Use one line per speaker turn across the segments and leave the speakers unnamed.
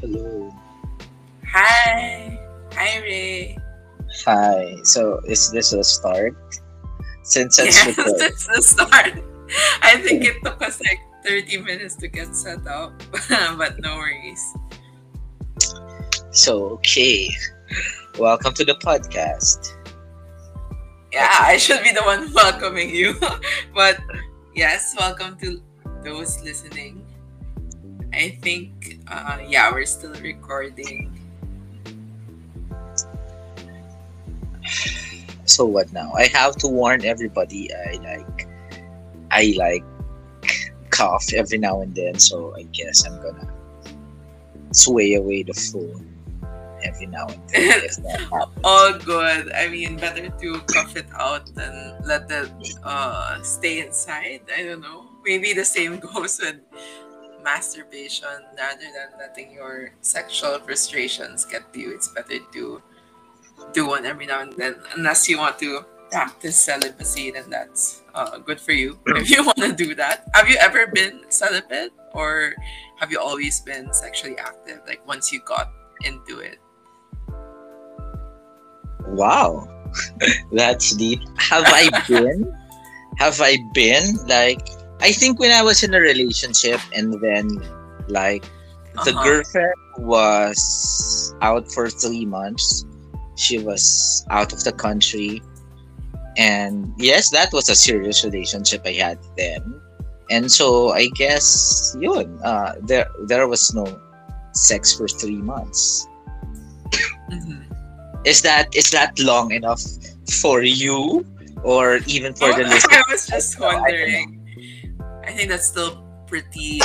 Hello.
Hi. Hi, Ray.
Hi. So, is this a start? Since it's
yes,
recorded.
that's the start. I think it took us like 30 minutes to get set up, but no worries.
So, okay. Welcome to the podcast.
Yeah, I should be the one welcoming you. but yes, welcome to those listening. I think, uh, yeah, we're still recording.
So what now? I have to warn everybody. I like, I like cough every now and then. So I guess I'm gonna sway away the phone every now and then. if that.
All good. I mean, better to cough it out than let it uh, stay inside. I don't know. Maybe the same goes with masturbation rather than letting your sexual frustrations get to you. It's better to do one every now and then, unless you want to practice celibacy, then that's uh, good for you. If you want to do that, have you ever been celibate or have you always been sexually active? Like once you got into it.
Wow, that's deep. Have I been? have I been like? I think when I was in a relationship and then like the
Uh-huh.
girlfriend was out for three months. She was out of the country, and yes, that was a serious relationship I had then. And so I guess yun, uh, there there was no sex for three months.
Mhm.
Is that is that long enough for you or even for the
Oh,
listeners?
I was just
I don't know.
wondering. I think that's still pretty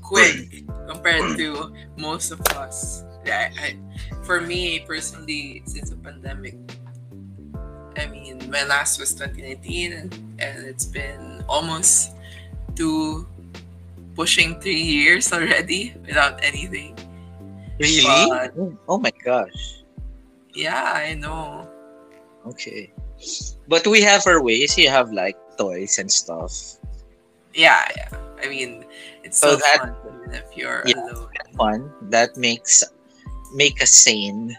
quick compared to most of us. Yeah, I, for me personally, since the pandemic, I mean, my last was 2019, and, and it's been almost two, pushing three years already without anything.
Really?
But-
oh, oh my gosh.
Yeah, I know.
Okay. But we have our ways. You have like toys and stuff.
Yeah, yeah. I mean, it's
So
so,
that-
fun even if you're
Yeah.
alone.
Fun. That makes make a scene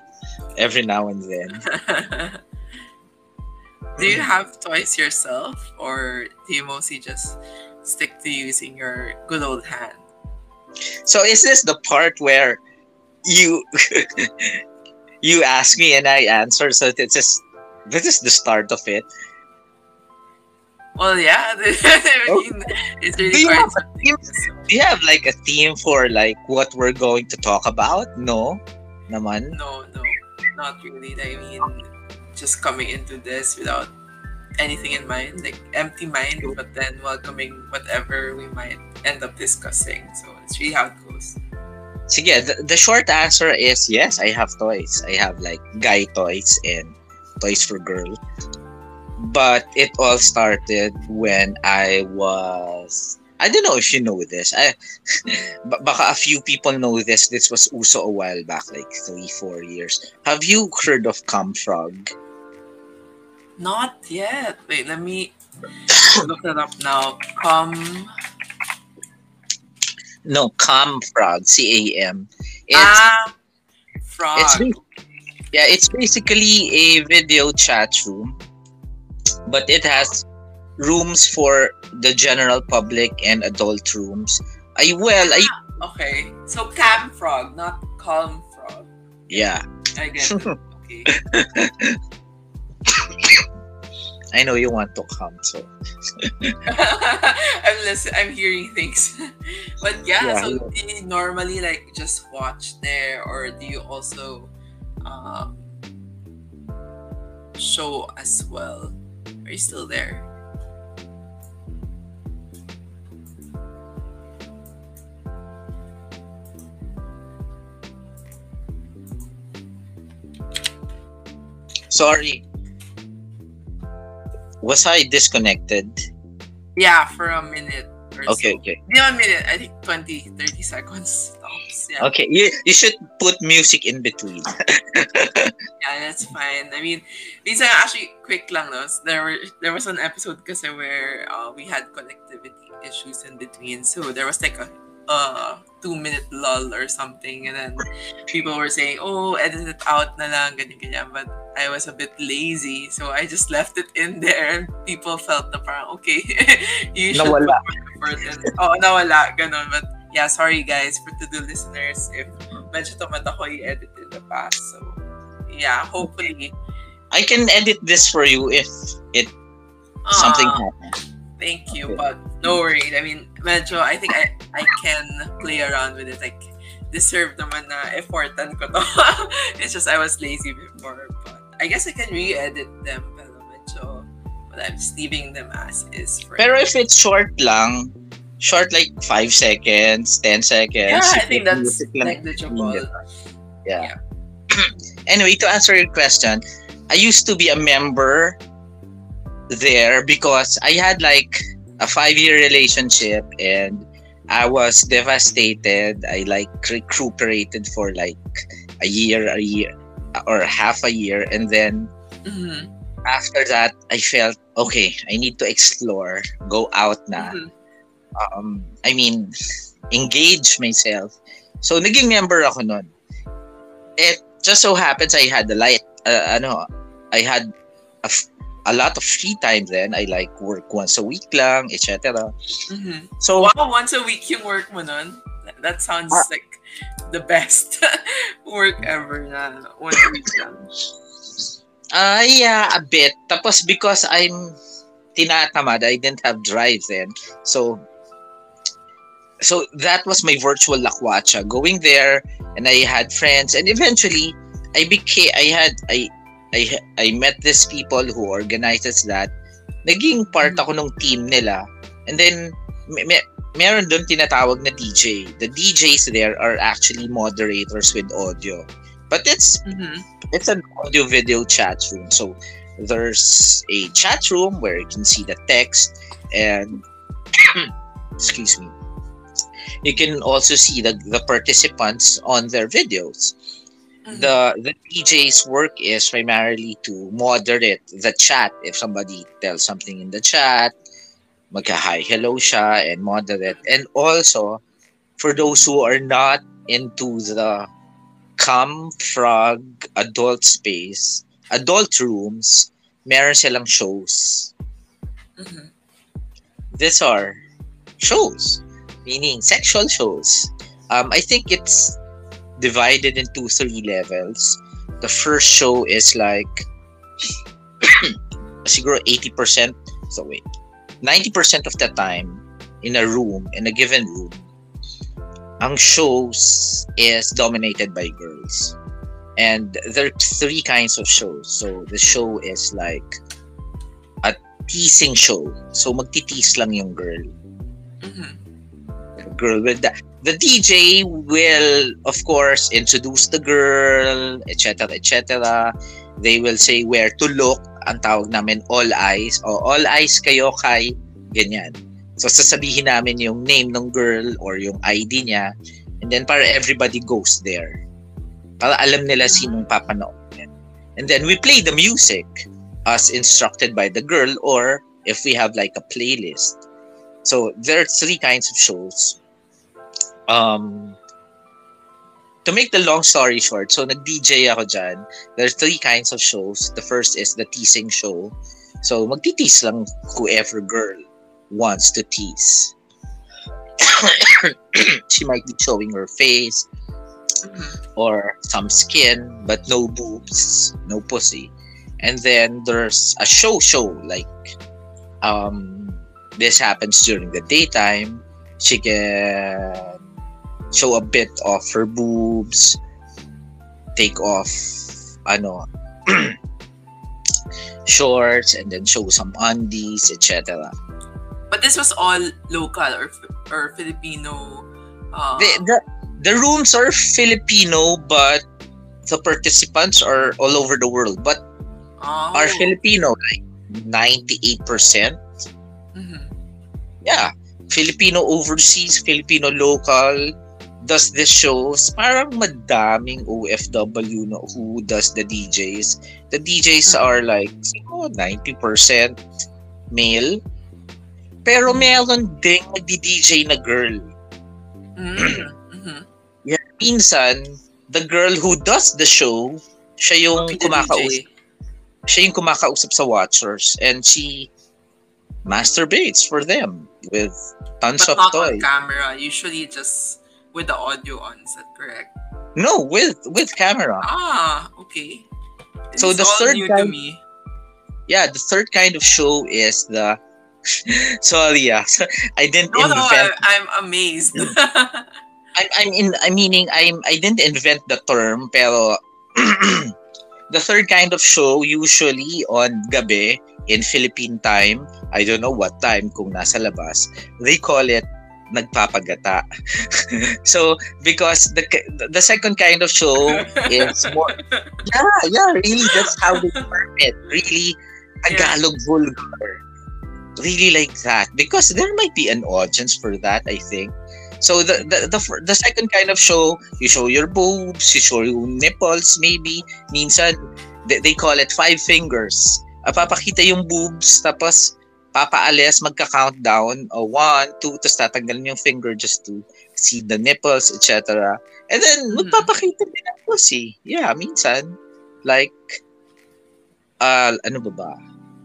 every now and then.
do you mm. have toys yourself, or do you mostly just stick to using your good old hand?
So is this the part where you you ask me and I answer? So this is this is the start of it.
Well, yeah. I mean, it's really
Do you
quite
have a theme? Do you have like a theme for like what we're going to talk about? No, naman.
No, no, not really. I mean, just coming into this without anything in mind, like empty mind, but then welcoming whatever we might end up discussing. So it's really how it goes.
Sige, the, the short answer is yes, I have toys. I have like guy toys and toys for girls. But it all started when I was I don't know if you know this. I ba- baka a few people know this. This was uso a while back, like three, four years. Have you heard of Camfrog?
Not yet. Wait, let me look that up now. Um,
No, Camfrog, C A M. It's
ah, frog.
it's yeah, it's basically a video chat room, but it has rooms for the general public and adult rooms. I well, I
okay, so cam frog, not calm frog.
yeah,
I get it. Okay.
I know you want to come, so
I'm listen. I'm hearing things, but yeah.
Yeah,
so do you normally like just watch there, or do you also um, show as well? Are you still there?
sorry. Was I disconnected?
Yeah, for a minute or
Okay,
so.
okay,
Not a minute. I think 20, 30 seconds tops. Yeah.
okay. You you should put music in between.
Yeah, that's fine. I mean, these are actually quick lang, no? There were there was an episode kasi where uh, we had connectivity issues in between, so there was like a uh two minute lull or something. And then people were saying, oh, edit it out na lang, ganyan, ganyan. But I was a bit lazy. So I just left it in there. And people felt na parang, okay, you should
Nawala.
put in. Oo, nawala. Ganon. But yeah, sorry guys for to-do listeners if medyo tamad ako i-edit in the past. So yeah, hopefully.
I can edit this for you if it something
Ah,
happens.
Thank you,
Okay.
but no worries. I mean, medyo, I think I, I can play around with it. Like, deserve naman na effortan ko to. it's just I was lazy before. But I guess I can re-edit them. Pero medyo, but I'm just leaving them as is. For
Pero if it's short lang, short like 5 seconds, 10 seconds.
yeah, I think that's negligible.
Yeah. anyway, to answer your question, I used to be a member there because I had like a five year relationship and I was devastated. I like recuperated for like a year, a year, or half a year. And then
Mhm,
after that, I felt okay, I need to explore, go out na.
mhm.
um, I mean, engage myself. So, naging member ako nun. It just so happens I had the light, uh, ano, I had a, f- a lot of free time then. I like work once a week lang, etc.
Mhm.
So,
Wow, once a week yung work mo nun? That- sounds
Ah.
like the best work ever na once a week lang.
ah yeah, a bit. Tapos because I'm tinatamad, I didn't have drive then. So, so that was my virtual lakwacha. Going there, and I had friends, and eventually, I became. I had. I. I. I met these people who organizes that. Naging part ako ng team nila, and then may, may, meron doon tinatawag na DJ. The DJs there are actually moderators with audio, but it's
Mhm.
it's an audio video chat room. So there's a chat room where you can see the text and excuse me. You can also see the, the participants on their videos.
Mhm.
The the DJ's work is primarily to moderate the chat. If somebody tells something in the chat, magka hi hello siya and moderate. And also for those who are not into the Cam Frog adult space, adult rooms, meron silang shows.
Mhm.
These are shows, meaning sexual shows. Um, I think it's divided into three levels. The first show is like siguro 80%, so wait, 90% of the time in a room, in a given room, ang shows is dominated by girls. And there are three kinds of shows. So the show is like a teasing show. So magtitease lang yung girl.
Mhm.
Girl will the, the DJ will of course introduce the girl, etc. etc. They will say where to look. Ang tawag namin all eyes. O all eyes kayo kay ganyan. So sasabihin namin yung name ng girl or yung ID niya and then para everybody goes there. Para alam nila sinong papanoorin. And then we play the music as instructed by the girl or if we have like a playlist. So there are three kinds of shows. Um, to make the long story short, so nag-DJ ako dyan. There are three kinds of shows. The first is the teasing show. So magtitease lang whoever girl wants to tease. she might be showing her face or some skin, but no boobs, no pussy. And then there's a show show like um this happens during the daytime. She can show a bit of her boobs, take off ano shorts and then show some undies, etc.
But this was all local or or Filipino. Uh,
The, the the rooms are Filipino but the participants are all over the world but
oh.
are Filipino like 98%.
Mhm.
Yeah. Filipino overseas, Filipino local does the shows. Parang madaming OFW no, who does the DJs. The DJs
Mhm.
are like siguro 90% male. Pero meron ding nagdi-DJ na girl.
Mhm. Mhm.
Yeah, minsan, the girl who does the show, siya yung
the
kumakausap, siya yung kumakausap sa watchers and she masturbates for them with tons
But
of
not on
toys.
camera. Usually just with the audio on. Is that correct?
No, with with camera.
Ah, okay.
So the third
new
guy-
to me.
Yeah, the third kind of show is the sorry, yeah. I didn't
No, no,
invent
I, I'm amazed.
I'm, I'm in I meaning I'm I didn't invent the term pero the third kind of show usually on gabi in Philippine time I don't know what time kung nasa labas they call it nagpapagata. So because the the second kind of show is more yeah yeah really that's how they term it really Tagalog vulgar. Really like that. Because there might be an audience for that I think. So the, the the the second kind of show you show your boobs you show your nipples maybe. Minsan they, they call it five fingers. Ah, papakita yung boobs tapos papaalis magka-countdown o one two tapos tatanggalin yung finger just to see the nipples etc and then
Mhm.
magpapakita din ng pussy yeah minsan like uh, ano ba ba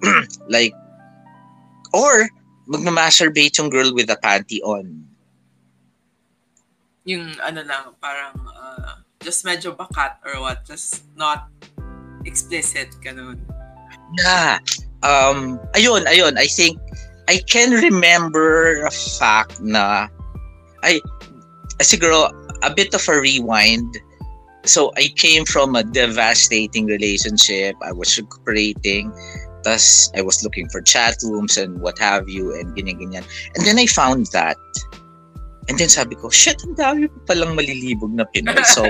like or magmamasturbate yung girl with a panty on
yung ano lang, parang uh, just medyo bakat or what, just not explicit, ganun.
Yeah. Um, ayun, ayun. I think I can remember a fact na I siguro a bit of a rewind. So I came from a devastating relationship. I was recuperating. Thus, I was looking for chat rooms and what have you and ganyan-ganyan. And then I found that. And then sabi ko, shit, ang dami pa palang malilibog na Pinoy. So,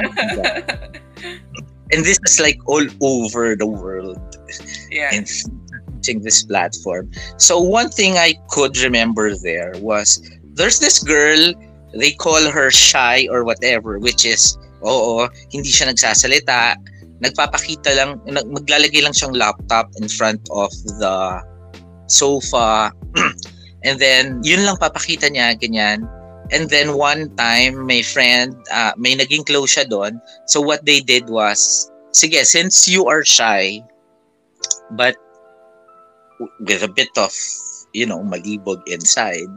and this is like all over the world
yeah.
and using this platform. So one thing I could remember there was there's this girl, they call her shy or whatever, which is, oo, hindi siya nagsasalita, nagpapakita lang, maglalagay lang siyang laptop in front of the sofa, and then yun lang papakita niya, ganyan. And then one time, my friend, uh, may naging close siya doon. So what they did was, sige, since you are shy, but with a bit of you know malibog inside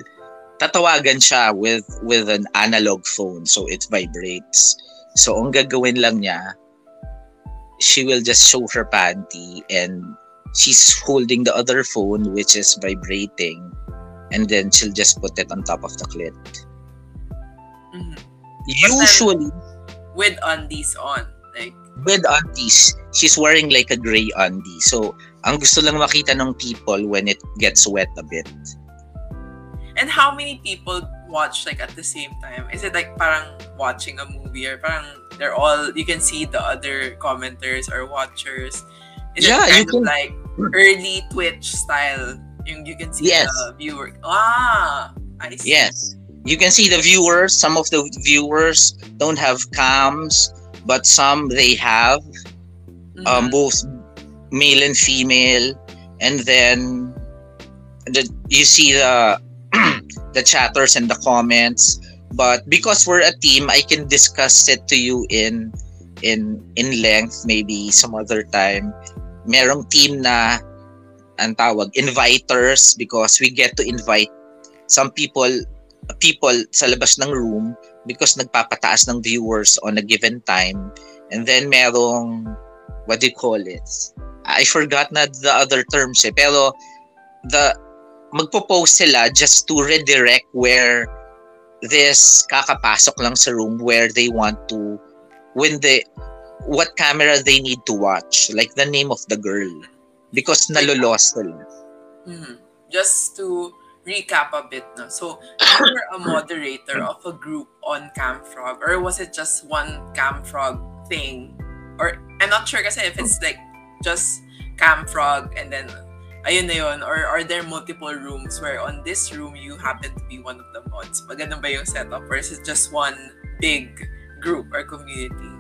tatawagan siya with with an analog phone so it vibrates so ang gagawin lang niya she will just show her panty and she's holding the other phone which is vibrating and then she'll just put it on top of the clit
Mhm.
usually
With undies on. Like,
with undies she's wearing like a gray undie so ang gusto lang makita ng people when it gets wet a bit
and how many people watch like at the same time? Is it like parang watching a movie or parang they're all, you can see the other commenters or watchers? Is
Yeah,
it
you
kind
can-
of like early Twitch style? Yung you can see
Yes.
the viewer. Ah, I see.
Yes. You can see the viewers. Some of the viewers don't have cams, but some they have
Mhm.
um, both male and female. And then the, you see the the chatters and the comments. But because we're a team, I can discuss it to you in in in length maybe some other time. Merong team na ang tawag inviters because we get to invite some people people sa labas ng room because nagpapataas ng viewers on a given time and then merong what do you call it I forgot na the other terms eh pero the magpo-post sila just to redirect where this kakapasok lang sa room where they want to when they what camera they need to watch like the name of the girl because nalulost sila
Mhm. Just to recap a bit, no? so you were a moderator of a group on Camfrog, or was it just one Camfrog thing? Or I'm not sure kasi if it's like just Camfrog and then ayun na yun, or are there multiple rooms where on this room you happen to be one of the mods? Pag ganun ba yung setup? Or is it just one big group or community?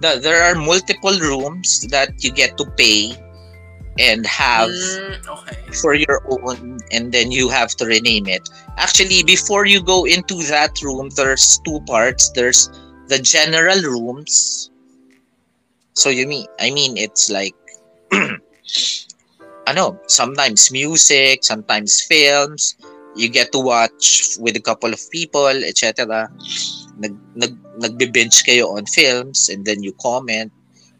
the, there are multiple rooms that you get to pay and have
Mm, okay.
for your own and then you have to rename it. Actually, before you go into that room, there's two parts. There's the general rooms. So you mean I mean it's like ano, sometimes music, sometimes films. You get to watch with a couple of people, etc. Nag, nag, nagbe-binge kayo on films and then you comment.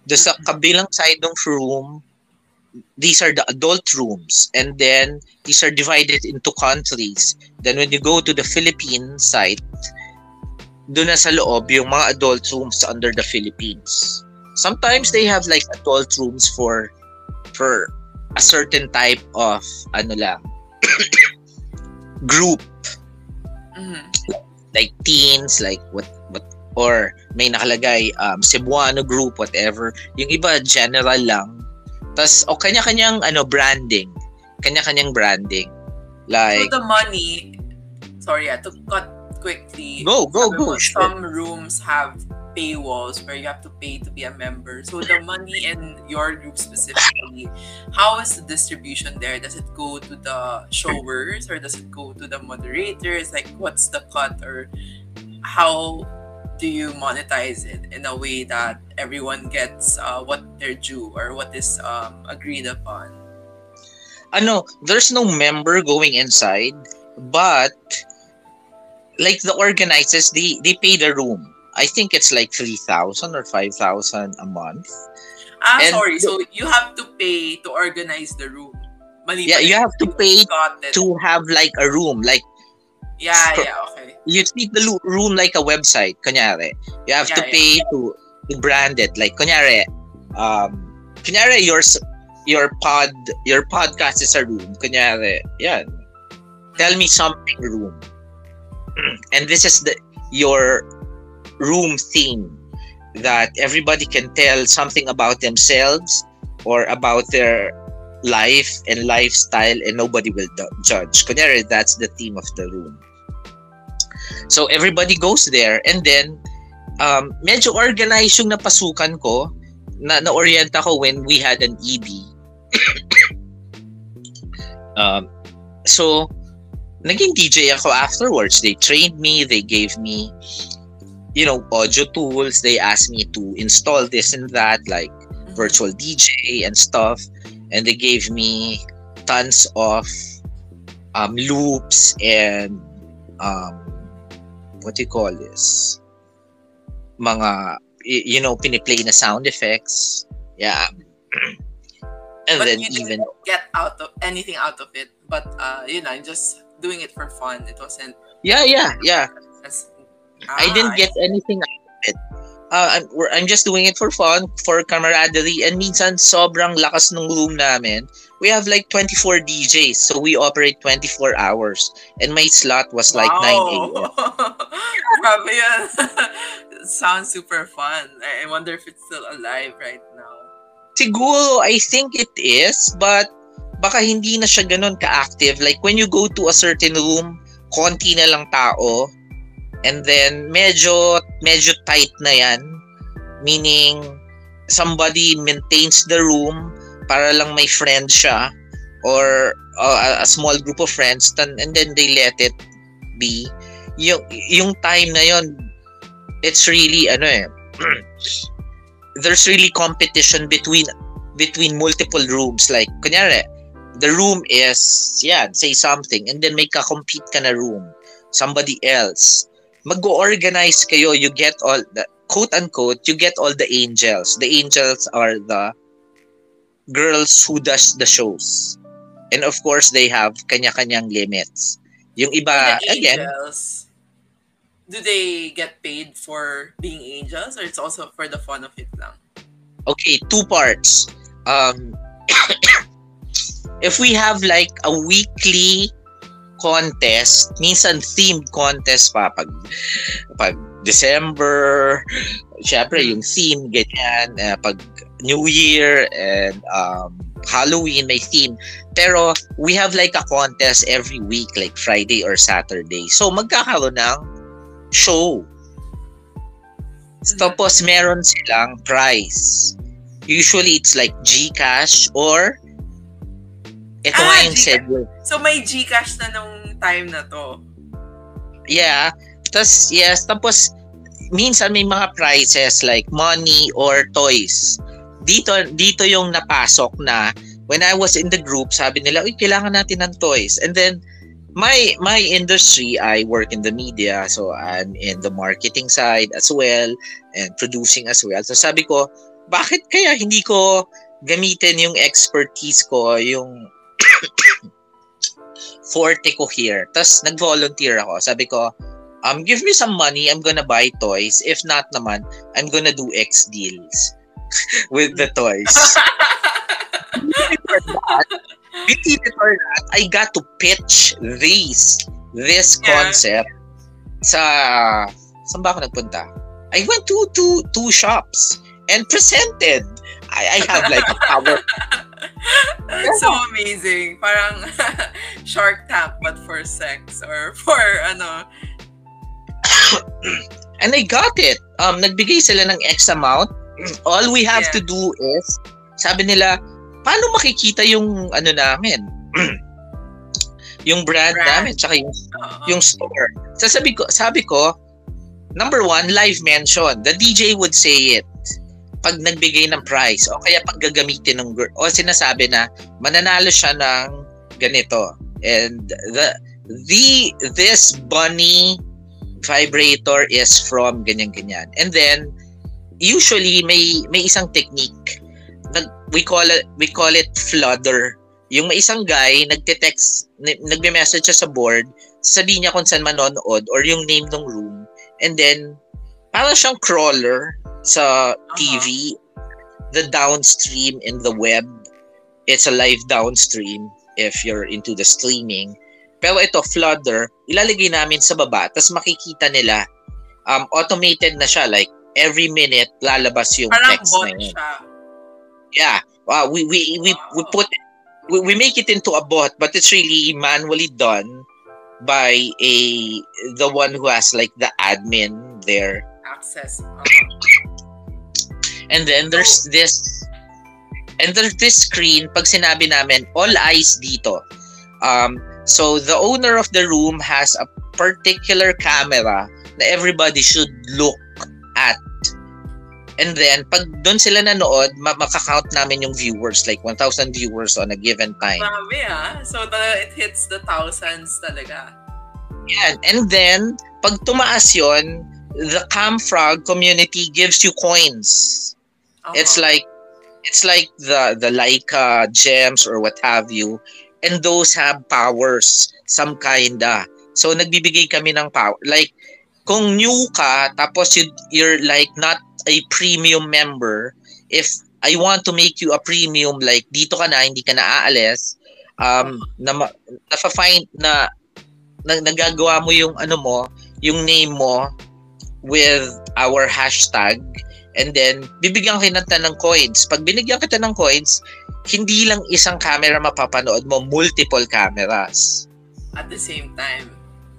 Doon sa kabilang side ng room, these are the adult rooms and then these are divided into countries. Then when you go to the Philippine site, doon na sa loob yung mga adult rooms under the Philippines. Sometimes they have like adult rooms for for a certain type of ano lang group
Mhm.
like teens like what what or may nakalagay um Cebuano group whatever yung iba general lang tas o kanya-kanyang ano branding kanya-kanyang branding like
so the money, sorry, yeah, to cut quickly.
go go
sabi
go
mo,
sure.
Some rooms have paywalls where you have to pay to be a member. So the money in your group specifically, how is the distribution there? Does it go to the showers or does it go to the moderators? Like what's the cut or how do you monetize it in a way that everyone gets uh, what they're due or what is um, agreed upon?
ano there's no member going inside but like the organizers they they pay the room I think it's like 3,000 or 5,000 a month.
Ah,
And-
sorry. So you have to pay to organize the room. Mali
yeah you have to pay to have like a room like
Yeah, yeah, okay.
you treat the room like a website kunyari. You have to
Yeah,
pay to, to brand it like kunyari um kunyari your your pod your podcast is a room kunyari. Yeah tell me something room. And this is the your room theme that everybody can tell something about themselves or about their life and lifestyle and nobody will judge. Kunyari that's the theme of the room. So everybody goes there and then um, medyo organized yung napasukan ko. Na na-orient ako when we had an EB um, so naging DJ ako afterwards. They trained me they gave me you know audio tools they asked me to install this and that like virtual DJ and stuff and they gave me tons of um, loops and um, what do you call this mga you know piniplay na sound effects yeah and
But
then
you
even
didn't get out of anything out of it. But uh, you know, I'm just doing it for fun. It wasn't
yeah yeah yeah
as
I didn't
Ah,
get anything out of it. Uh, I'm, we're- I'm just doing it for fun, for camaraderie, and minsan sobrang lakas ng room namin. We have like 24 DJs, so we operate 24 hours. And my slot was like 9 a.m.
Grabe yan. Sounds super fun. I I wonder if it's still alive right now.
Siguro, I think it is, but baka hindi na siya ganun ka-active. Like when you go to a certain room, konti na lang tao, and then medyo, medyo tight na yan. Meaning, somebody maintains the room para lang may friend siya or uh, a small group of friends then, and then they let it be. Yung, yung time na yon it's really, ano eh, there's really competition between between multiple rooms like kunyari the room is yeah say something and then may ka-compete ka na room somebody else mag-organize kayo you get all the quote unquote you get all the angels the angels are the girls who does the shows and of course they have kanya-kanyang limits yung iba
the
again
angels, do they get paid for being angels or it's also for the fun of it lang?
okay, two parts. Um, if we have like a weekly contest, minsan themed contest pa pag pag December, syempre yung theme ganyan, eh, pag New Year and um, Halloween may theme. Pero we have like a contest every week like Friday or Saturday. So magkakaroon ng show. Tapos meron silang prize. Usually it's like GCash or Ito nga yung segue.
So may Gcash na nung time na to.
Yeah. Tapos, yes. Tapos, minsan may mga prices like money or toys. Dito, dito yung napasok na when I was in the group, sabi nila, uy, kailangan natin ng toys. And then, my my industry, I work in the media, so I'm in the marketing side as well and producing as well. So sabi ko, bakit kaya hindi ko gamitin yung expertise ko, yung forte ko here. Tapos nag-volunteer ako. Sabi ko, um, give me some money, I'm gonna buy toys. If not naman, I'm gonna do X deals with the toys. Believe it or not, I got to pitch this, this
Yeah.
concept sa, saan ba ako nagpunta? I went to to two shops and presented. I, I have like a power
so amazing. Parang Shark Tank but for sex or for ano.
And I got it. Um, nagbigay sila ng X amount. All we have
Yeah.
to do is, sabi nila, paano makikita yung ano namin? yung brand,
Brand.
namin, tsaka yung,
Oo.
yung store. So sabi ko, sabi ko, number one, live mention. The DJ would say it pag nagbigay ng price o kaya pag gagamitin ng girl o sinasabi na mananalo siya ng ganito. And the the this bunny vibrator is from ganyan ganyan. And then usually may may isang technique. Nag we call it we call it flooder. Yung may isang guy nagte-text nagme-message siya sa board sabihin niya kung saan manonood or yung name ng room. And then parang siyang crawler sa TV the downstream in the web it's a live downstream if you're into the streaming pero ito flooder ilalagay namin sa baba tapos makikita nila um automated na siya like every minute lalabas yung
Parang
text
bot
na yun
siya.
yeah uh, we we we, we put we, we make it into a bot but it's really manually done by a the one who has like the admin there
Access. Oo.
And then there's this and there's this screen pag sinabi namin all eyes dito um so the owner of the room has a particular camera na everybody should look at and then pag doon sila nanood ma- makakount namin yung viewers like 1,000 viewers on a given time
Marami ah. So the, it hits the thousands talaga.
Yan. And then, pag tumaas yon the Camfrog community gives you coins.
Oo.
It's like it's like the the Leica gems or what have you. And those have powers, some kinda. So nagbibigay kami ng power. Like kung new ka tapos you you're like not a premium member, if I want to make you a premium like dito ka na hindi ka na aalis, um na nafa-find na, na nagagawa mo yung ano mo, yung name mo with our hashtag and then bibigyan kita ng coins. Pag binigyan kita ng coins, hindi lang isang camera mapapanood mo, multiple cameras
At the same time.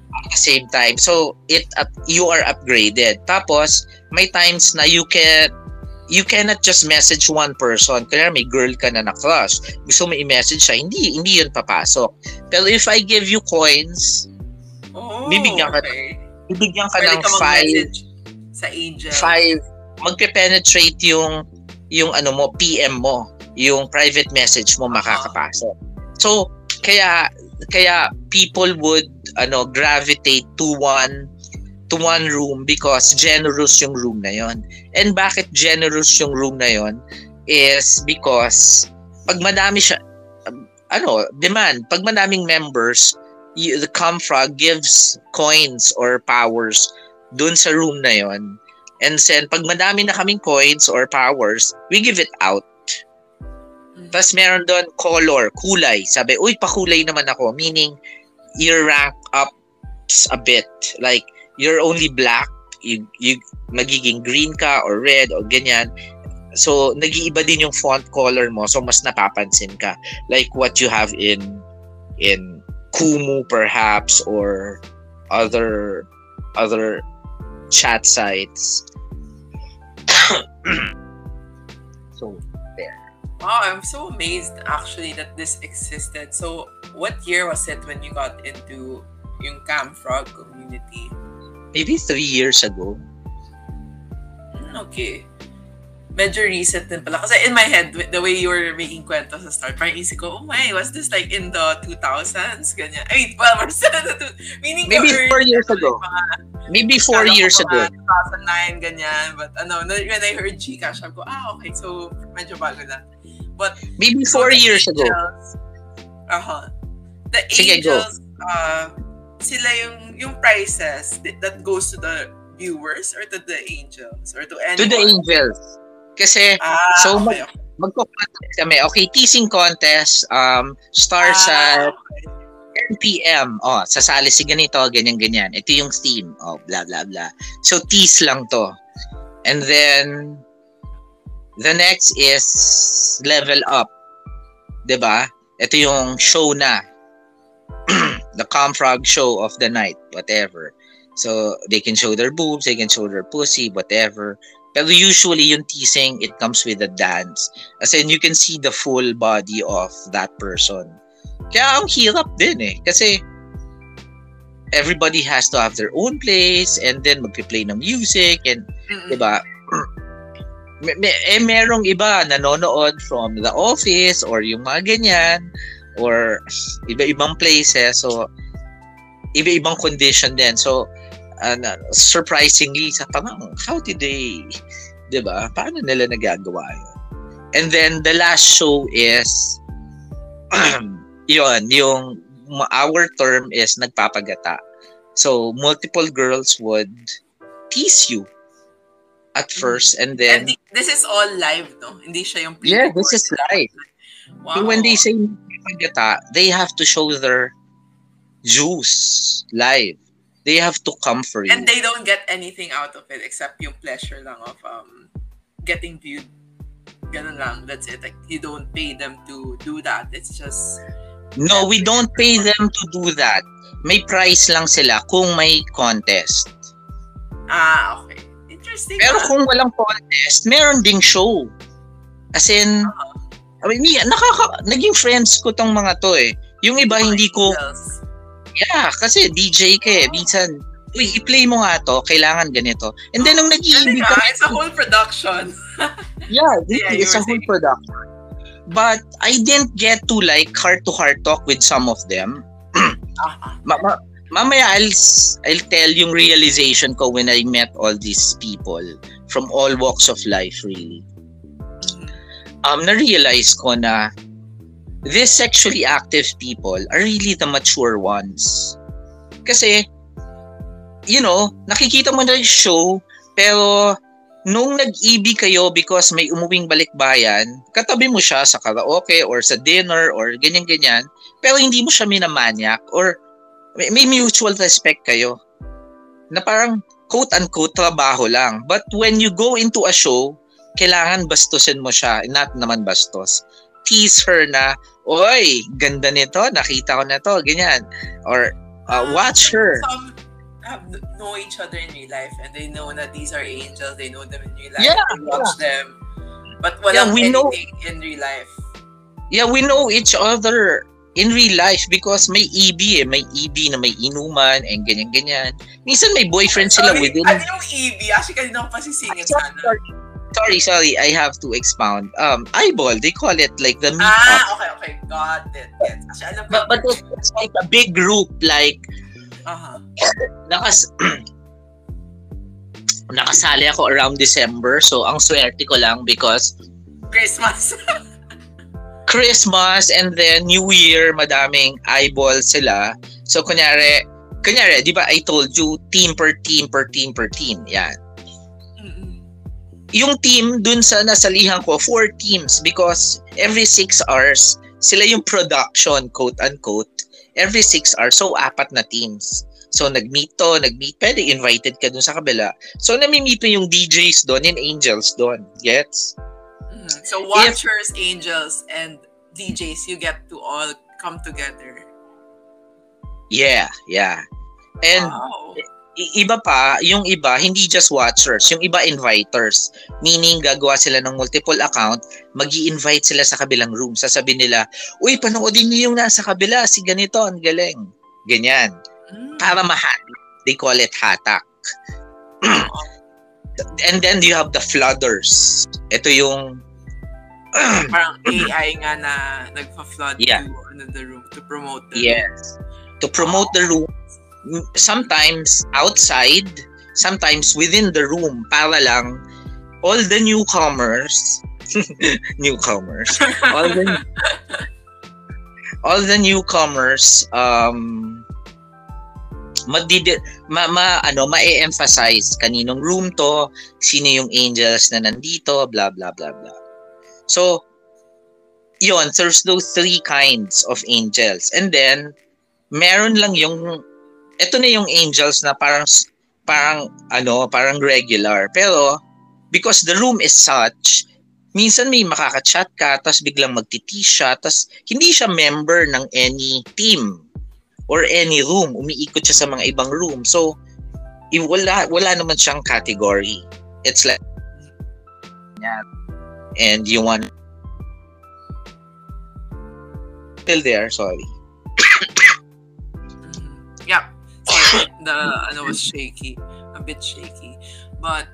at the same time. So it up, you are upgraded. Tapos may times na you can you cannot just message one person. Kaya may girl ka na na-crush. Gusto mo i-message siya, hindi hindi yun papasok. Pero if I give you coins,
Oh,
Bibigyan ka-
okay.
bibigyan ka
Pwede
ng
ka
five
sa angel.
five magpe-penetrate yung yung ano mo PM mo yung private message mo makakapasok. So kaya kaya people would ano gravitate to one to one room because generous yung room na yon and bakit generous yung room na yon is because pag madami siya ano demand pag madaming members the Camfrog gives coins or powers dun sa room na yon And then, pag madami na kaming coins or powers, we give it out.
Mhm.
Tapos meron doon color, kulay. Sabi, uy, pakulay naman ako. Meaning, you rank up a bit. Like, you're only black, you, you magiging green ka or red or ganyan. So, nag-iiba din yung font color mo. So, mas napapansin ka. Like what you have in in Kumu perhaps or other other chat sites. So there.
Wow, I'm so amazed actually that this existed. So, what year was it when you got into yung Camp Frog community?
Maybe three years ago.
Hmm, okay. Medyo recent din pala. Kasi in my head, the way you were making kwento sa start, parang isip ko, oh my, was this like in the 2000s? Ganyan. I mean, well, we're still in the two, meaning
Maybe
early,
four years ago.
Mga,
Maybe four
ko
years ago.
2009, ganyan. But ano, when I heard Gcash, sabi ko, ah, okay, so medyo bago na. But
Maybe
so
four
the
years ago.
Angels, uh-huh. The
Sige, go.
angels, uh, sila yung, yung prices that, that goes to the viewers or to the angels or to anyone?
To the angels. Kasi,
Ah,
So,
okay, okay.
magko-contest kami. Okay, teasing contest, um, starts
Ah,
at
okay.
10 p.m. Oh, sasali si ganito, ganyan-ganyan. Ito yung theme. Oh, blah, blah, blah. So, tease lang to. And then, the next is level up. 'Di ba? Ito yung show na. the Comfrog show of the night, whatever. So, they can show their boobs, they can show their pussy, whatever. Pero usually, yung teasing, it comes with a dance. As in, you can see the full body of that person. Kaya ang hirap din eh. Kasi everybody has to have their own place and then magpi-play ng music and
Mm-mm.
'di ba? May, may, eh merong iba nanonood from the office or yung mga ganyan or iba-ibang places so iba-ibang condition din. So uh, surprisingly sa parang how did they 'di ba? Paano nila nagagawa yun? And then the last show is yon yung our term is nagpapagata. So multiple girls would tease you at first and
And
then
thi- this is all live, no? Hindi siya yung
yeah, this is live.
Wow.
When they say pagata, they have to show their juice live. They have to come for you.
And they don't get anything out of it except yung pleasure lang of um getting viewed. Ganun lang. That's it. Like, you don't pay them to do that. It's just...
no, we don't pay them to do that. May price lang sila kung may contest.
Ah, okay. Interesting.
Pero
ah.
kung walang contest, meron ding show. As in, I mean, nakaka, naging friends ko tong mga to eh. Yung iba hindi ko,
Angels.
Yeah, kasi DJ ka eh. Minsan, uy, i-play mo nga to, kailangan ganito. And then, nung nag-iibig ka.
It's a whole production.
yeah,
Yeah,
it's a whole
saying.
production. But I didn't get to like heart-to-heart talk with some of them.
Ah,
Ma- ma- mamaya I'll I'll tell yung realization ko when I met all these people from all walks of life really.
mhm.
Um na-realize ko na these sexually active people are really the mature ones. Kasi you know, nakikita mo na yung show pero nung nag-ibig kayo because may umuwing balikbayan, katabi mo siya sa karaoke or sa dinner or ganyan-ganyan, pero hindi mo siya minamanyak or may, mutual respect kayo na parang quote-unquote trabaho lang. But when you go into a show, kailangan bastusin mo siya, not naman bastos. Tease her na, oy, ganda nito, nakita ko na to, ganyan. Or uh, watch her.
Some have know each other in real life and they know that these are angels. They know them in real life.
Yeah,
they watch them. But
Yeah,
walang
we know-
in real life.
Yeah, we know each other in real life because may EB eh. May EB na may inuman and ganyan-ganyan. Minsan may boyfriend sila
Sorry,
within...
Ano yung EB? Actually, kanina ko pa sisingit
Sorry,
sana.
Sorry, sorry, I have to expound. Um, eyeball, they call it like the meetup.
Ah, okay, okay. Got it. Yes. Actually, alam ko.
But, but it's, it's like a big group, like,
Aha.
nakas... nakasali ako around December, so ang swerte ko lang because
Christmas.
Christmas and then New Year, madaming eyeball sila. So, kunyari, kunyari, di ba I told you, team per team per team per team. Yan. Yung team dun sa nasalihan ko, four teams because every six hours, sila yung production, quote unquote. Every six hours, so apat na teams. So, nag-meet to, nag-meet, pwede invited ka dun sa kabila. So, nami-meet mo yung DJs doon and angels doon. Gets?
Mhm. So watchers, angels, and DJs, you get to all come together.
Yeah, yeah. And
wow.
Iba pa, yung iba, hindi just watchers, yung iba inviters. Meaning, gagawa sila ng multiple account, mag invite sila sa kabilang room. Sasabihin nila, uy, panoodin niyo yung nasa kabila, si ganito, ang galing. Ganyan.
Mm.
Para mahat. They call it hatak. And then you have the flooders. Ito yung
Parang AI nga na nagpa-flood
Yeah.
to another room to promote the
Yes. To promote the room, sometimes outside, sometimes within the room, para lang all the newcomers, newcomers, all the all the newcomers um magdidi ma, ma ano ma-emphasize kaninong room to, sino yung angels na nandito, blah blah blah blah. So yun, there's those three kinds of angels. And then meron lang yung ito na yung angels na parang parang ano, parang regular. Pero because the room is such, minsan may makaka-chat ka tapos biglang magtiti siya tapos hindi siya member ng any team or any room. Umiikot siya sa mga ibang room. So wala wala naman siyang category. It's like. And you want still there,
sorry. The ano was shaky. A bit shaky. But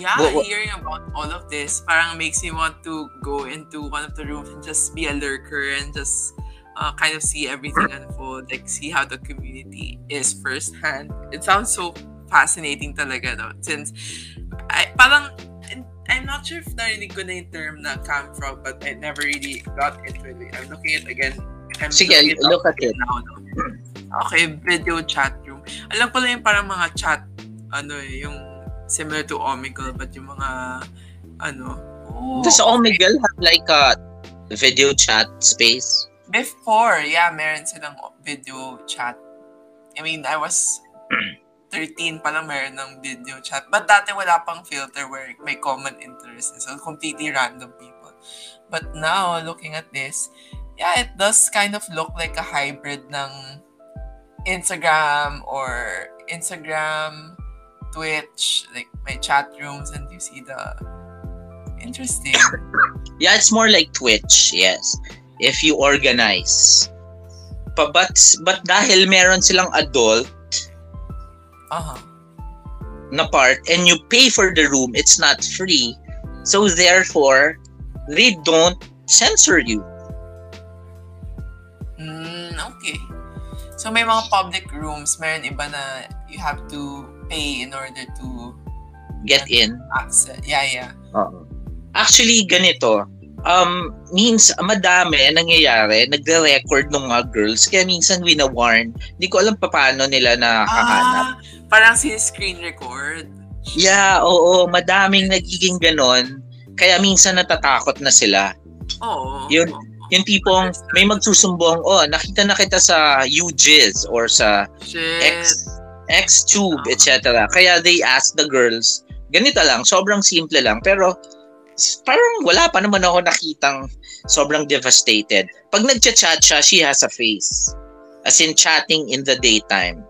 yeah,
What- what-
hearing about all of this parang makes me want to go into one of the rooms and just be a lurker and just uh, kind of see everything unfold, like see how the community is firsthand. It sounds so fascinating talaga, no? Since I parang I'm not sure if narinig ko na yung term na cam frog, but I never really got into it. I'm looking at again. I'm
Sige,
looking
look at it.
now, no? Okay, video chat. Alam ko lang yung parang mga chat, ano eh, yung similar to Omegle, but yung mga, ano, oh,
Does Omegle have like a video chat space?
Before, yeah, meron silang video chat. I mean, I was 13 pa lang meron ng video chat. But dati wala pang filter where may common interests. So, completely random people. But now, looking at this, yeah, it does kind of look like a hybrid ng Instagram or Instagram, Twitch, like my chat rooms and you see the interesting.
Yeah, it's more like Twitch, yes. If you organize. But, but, but dahil meron silang adult
Uh-huh.
na part and you pay for the room, it's not free. So therefore, they don't censor you.
Mm, okay. So may mga public rooms, meron iba na you have to pay in order to
Get in.
access. Yeah, yeah.
Actually, ganito. Um, means madami nangyayari, nagre-record ng mga girls, kaya minsan wina-warn. Hindi ko alam pa paano nila nakahanap.
Ah, parang sin-screen record.
Yeah, oo, madaming nagiging ganon. Kaya minsan natatakot na sila.
Oo.
Yun. Yung tipong may magsusumbong, oh, nakita na kita sa UGIS or sa
Shit.
X, Xtube,
Ah.
etc. Kaya they ask the girls, ganito lang, sobrang simple lang, pero parang wala pa naman ako nakitang sobrang devastated. Pag nagchat-chat siya, she has a face. As in chatting in the daytime.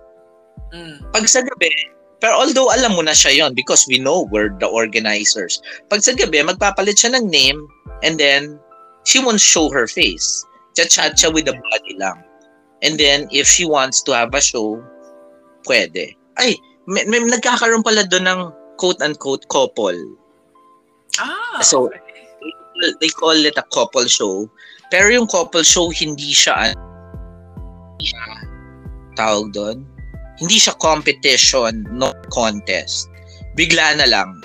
Mm.
Pag sa gabi, pero although alam mo na siya yon because we know we're the organizers. Pag sa gabi, magpapalit siya ng name and then she won't show her face. Chat-chat siya with the body lang. And then, if she wants to have a show, pwede. Ay, may, may nagkakaroon pala doon ng quote-unquote couple.
Ah,
So,
okay.
They call it a couple show. Pero yung couple show, hindi siya, hindi siya tawag doon, hindi siya competition, no contest. Bigla na lang.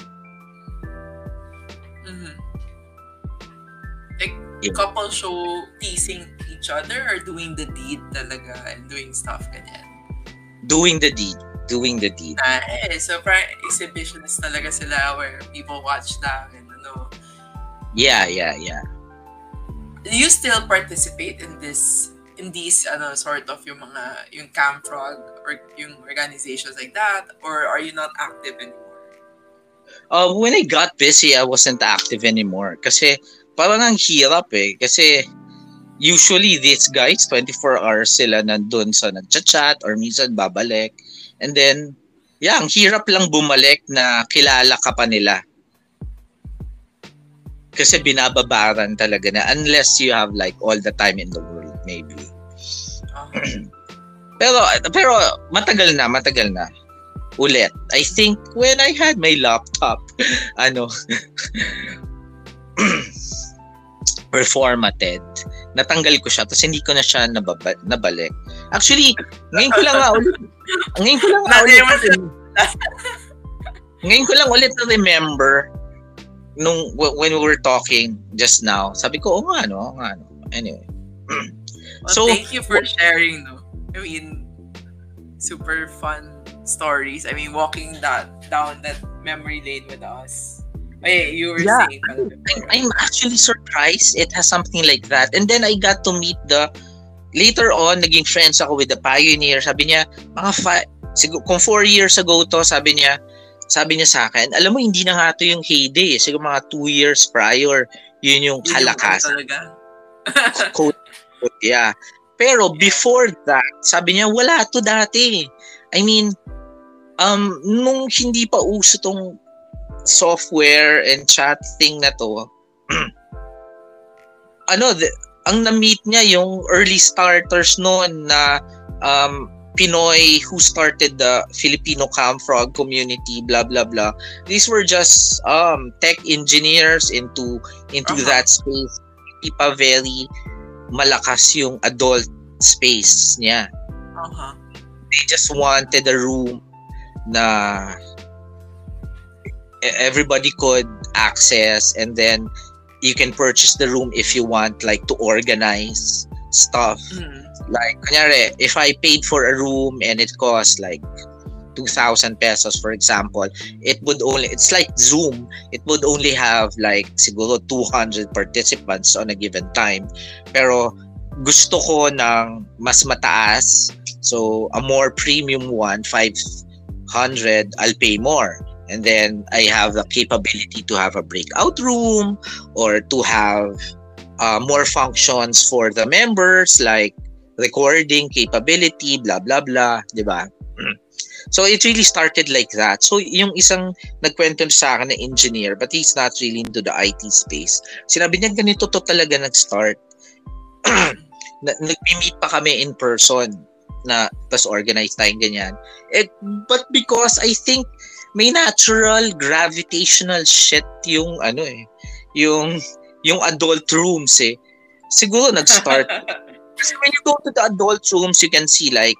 Yeah.
couple show teasing each other or doing the deed talaga and doing stuff ganyan.
Doing the deed. Doing the deed.
Ah, eh, so parang exhibitionist talaga sila where people watch lang and ano.
Yeah, yeah, yeah.
Do you still participate in this in these ano sort of yung mga yung Camp Frog or yung organizations like that or are you not active anymore?
Uh, when I got busy, I wasn't active anymore. Kasi parang ang hirap eh. Kasi usually these guys, 24 hours sila nandun sa nagchat-chat or minsan babalik. And then, yeah, ang hirap lang bumalik na kilala ka pa nila. Kasi binababaran talaga na unless you have like all the time in the world, maybe.
Uh-huh.
pero, pero matagal na, matagal na. Ulit. I think when I had my laptop, ano, performated, natanggal ko siya, tapos hindi ko na siya nababa, nabalik. Actually, ngayon ko lang nga ulit, ngayon ko lang nga ulit, ngayon ko lang ulit na remember nung when we were talking just now. Sabi ko, oh nga no, oh nga no. Anyway.
well, so, thank you for sharing no. I mean, super fun stories. I mean, walking that down that memory lane with us. Hey, you were yeah, saying
I'm actually surprised it has something like that. And then I got to meet the later on, naging friends ako with the pioneer. Sabi niya, mga five, siguro, kung four years ago to, sabi niya, sabi niya sa akin, alam mo, hindi na nga to yung heyday. Siguro mga two years prior, yun yung kalakas. Yun quote, quote, yeah. Pero before that, sabi niya, wala to dati. I mean, um, nung hindi pa uso tong software and chat thing na to, ano, the, ang na-meet niya yung early starters noon na um, Pinoy who started the Filipino Camfrog community, blah blah blah. These were just um, tech engineers into into uh-huh. that space. Hindi pa very malakas yung adult space niya.
Uh-huh.
They just wanted a room na everybody could access and then you can purchase the room if you want like to organize stuff.
Mm.
Like kunyari, if I paid for a room and it cost like 2,000 pesos for example, it would only it's like Zoom, it would only have like siguro 200 participants on a given time. Pero gusto ko ng mas mataas. So a more premium one, 500, I'll pay more and then I have the capability to have a breakout room or to have uh, more functions for the members like recording capability, blah blah blah, 'di ba? So it really started like that. So yung isang nagkwento sa akin na engineer but he's not really into the IT space. Sinabi niya ganito to talaga nag-start. Nag-meet pa kami in person na tas organize tayong ganyan. It, but because I think may natural gravitational shit yung ano eh, yung yung adult rooms eh. Siguro nag-start. Kasi when you go to the adult rooms, you can see like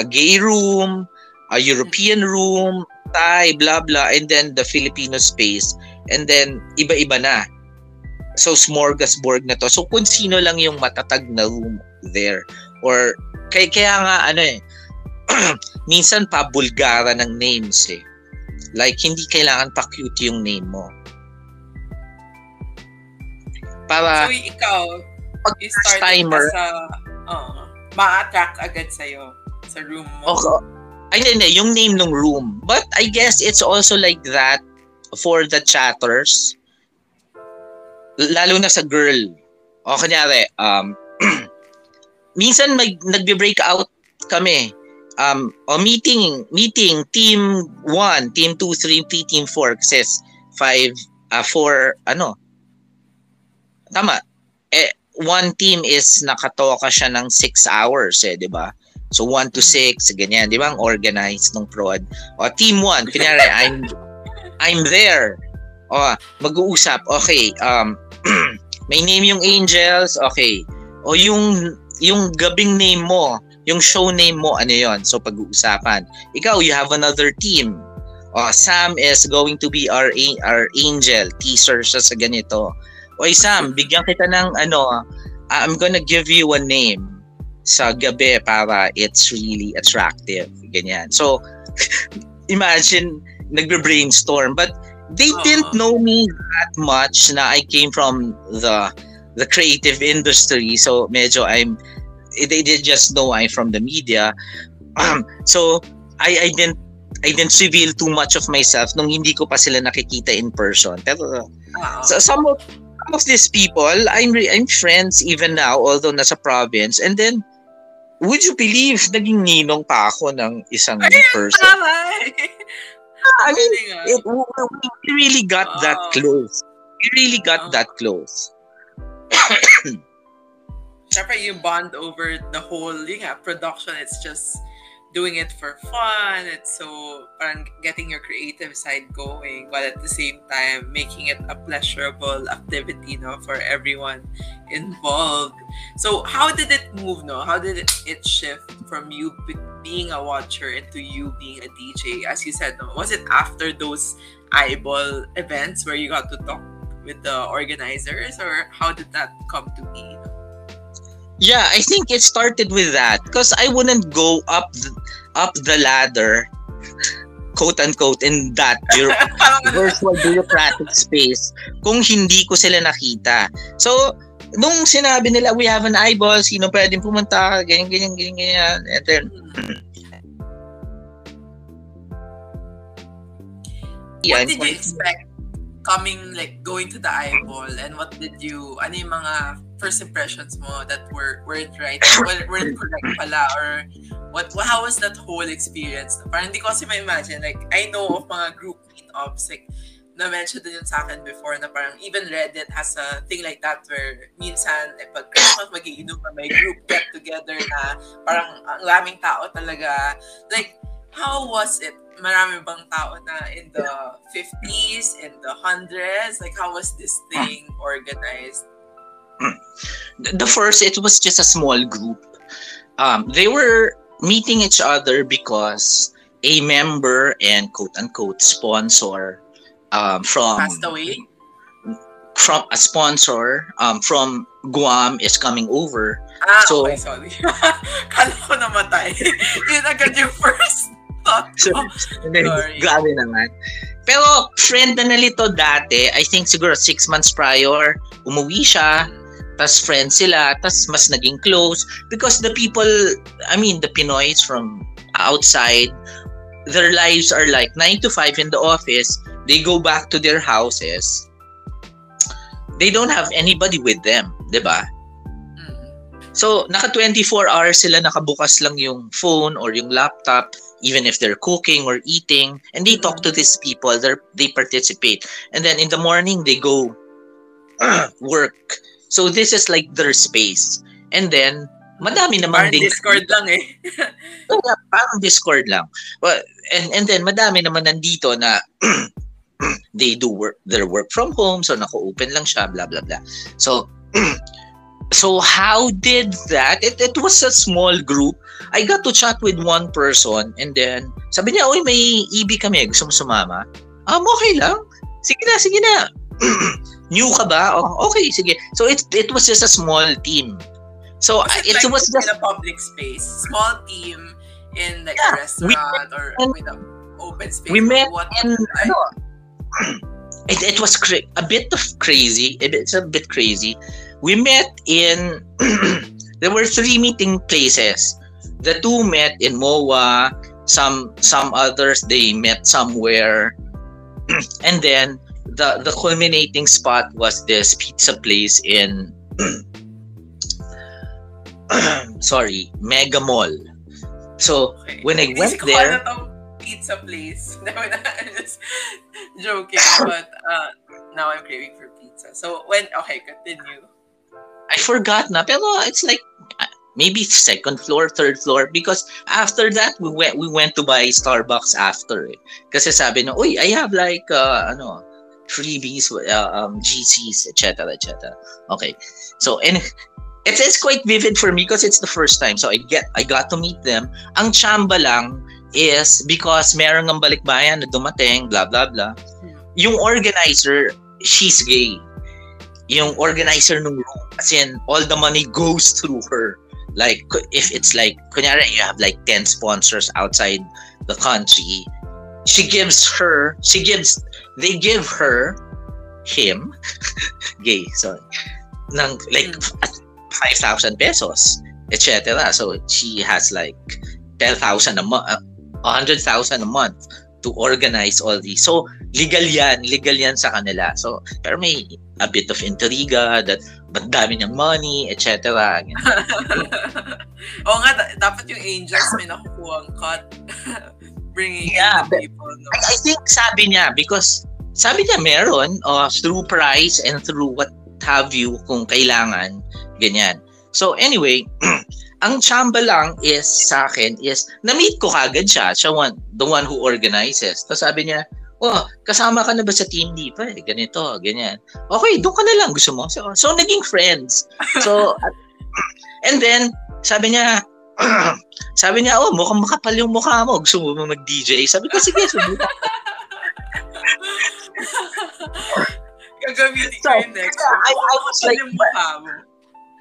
a gay room, a European room, Thai, blah blah, and then the Filipino space. And then iba-iba na. So smorgasbord na to. So kung sino lang yung matatag na room there. Or kaya, kaya nga ano eh, minsan pa bulgara ng names eh. Like, hindi kailangan pa cute yung name mo. Para,
so, ikaw, pag first timer, sa, uh, ma-attract agad sa'yo sa room mo.
Okay. Ay, hindi, hindi, yung name ng room. But I guess it's also like that for the chatters. Lalo na sa girl. O, kanyari, um, minsan may nagbe-break out kami um, o meeting, meeting, team 1, team 2, 3, team 4, kasi 5, uh, 4, ano, tama, eh, one team is nakatoka siya ng 6 hours eh, di ba? So 1 to 6, ganyan, di ba? Ang organized ng prod. O team 1, kunyari, I'm, I'm there. O, mag-uusap, okay, um, may name yung Angels, okay. O yung, yung gabing name mo, yung show name mo, ano yon So, pag-uusapan. Ikaw, you have another team. Oh, Sam is going to be our our angel. Teaser siya sa ganito. Oy, Sam, bigyan kita ng ano, I'm gonna give you a name sa gabi para it's really attractive. Ganyan. So, imagine, nagbe-brainstorm. But they didn't know me that much na I came from the the creative industry. So, medyo I'm they did just know I'm from the media. Um, so I, I didn't I didn't reveal too much of myself nung hindi ko pa sila nakikita in person. Pero uh, so some of some of these people, I'm re- I'm friends even now although nasa province. And then would you believe naging ninong pa ako ng isang
Ay,
person? I mean, it, we really got that close. We really got that close.
Siyempre, you bond over the whole yeah, production. It's just doing it for fun. It's so parang getting your creative side going while at the same time making it a pleasurable activity no for everyone involved. So how did it move no? How did it, it shift from you being a watcher into you being a DJ? As you said, no, was it after those eyeball events where you got to talk with the organizers or how did that come to be?
Yeah, I think it started with that because I wouldn't go up the, up the ladder, quote unquote, in that virtual bureaucratic space kung hindi ko sila nakita. So, nung sinabi nila, we have an eyeball, sino pwedeng pumunta, ganyan, ganyan, ganyan, ganyan. And then,
what did you expect coming, like, going to the eyeball? And what did you, ano yung mga first impressions mo that were weren't right, weren't, weren't correct pala, or what, how was that whole experience? Parang hindi ko kasi ma-imagine, like, I know of mga group meetups, like, na-mention din yun sa akin before na parang even Reddit has a thing like that where minsan eh, pag Christmas magiinom pa may group get together na parang ang laming tao talaga. Like, how was it? Marami bang tao na in the 50s, in the 100s? Like, how was this thing organized?
the first it was just a small group um, they were meeting each other because a member and quote unquote sponsor um, from
passed away
from a sponsor um, from Guam is coming over.
Ah, so, okay, sorry. Kala ko namatay. Yun agad yung first thought ko.
sorry. Grabe naman. Pero friend na nalito dati, I think siguro six months prior, umuwi siya tas friends sila, tas mas naging close because the people, I mean, the Pinoys from outside, their lives are like 9 to 5 in the office, they go back to their houses. They don't have anybody with them, 'di ba? Mm-hmm. So, naka 24 hours sila nakabukas lang yung phone or yung laptop even if they're cooking or eating and they talk to these people, they they participate. And then in the morning they go work So this is like their space. And then, madami naman
parang din. Discord lang eh.
yeah, parang Discord lang. Well, and, and then, madami naman nandito na they do work, their work from home, so naka-open lang siya, blah, blah, blah. So, so how did that? It, it was a small group. I got to chat with one person and then sabi niya, oy, may EB kami, gusto mo sumama? Um, okay lang. Sige na, sige na. New ka ba? Oh, okay, sige. So it it was just a small team. So
it, it like was just in a public space, small team in like yeah, a restaurant or and, with an open space.
We met what in ano, it, it was cra- a bit of crazy. It's a bit crazy. We met in there were three meeting places. The two met in MOA. Some some others they met somewhere, and then the the culminating spot was this pizza place in sorry mega mall so when i went there
pizza place i'm just joking but uh, now i'm craving for pizza so when okay continue
i forgot na pero it's like uh, maybe second floor third floor because after that we went we went to buy starbucks after eh. kasi sabi no uy i have like uh, ano freebies, uh, um, GCs, etc., etc. Okay, so and it's, it's quite vivid for me because it's the first time. So I get I got to meet them. Ang chamba lang is because meron ng balikbayan na dumating, blah blah blah. Yung organizer, she's gay. Yung organizer ng room, as in all the money goes through her. Like if it's like kunyari you have like 10 sponsors outside the country, she gives her, she gives they give her him gay sorry ng like mm. 5,000 pesos etc so she has like 10,000 a month uh, 100,000 a month to organize all these so legal yan legal yan sa kanila so pero may a bit of intriga that ba't dami niyang money etc
Oo nga dapat yung angels may nakukuha ang cut bringing
Yeah,
in people. No?
I, I think sabi niya because sabi niya meron uh, through price and through what have you kung kailangan ganyan. So anyway, ang chamba lang is sa akin is na-meet ko kagad siya, siya one, the one who organizes. Tapos sabi niya, oh, kasama ka na ba sa team di pa? Eh, ganito, ganyan. Okay, doon ka na lang gusto mo. So, so naging friends. So, and then, sabi niya, sabi niya, oh, mukhang makapal yung mukha mo. Gusto mo mag-DJ? Sabi ko, sige, subukan.
Gagamitin ko
So,
yung next.
I, I was like,
yung mukha mo.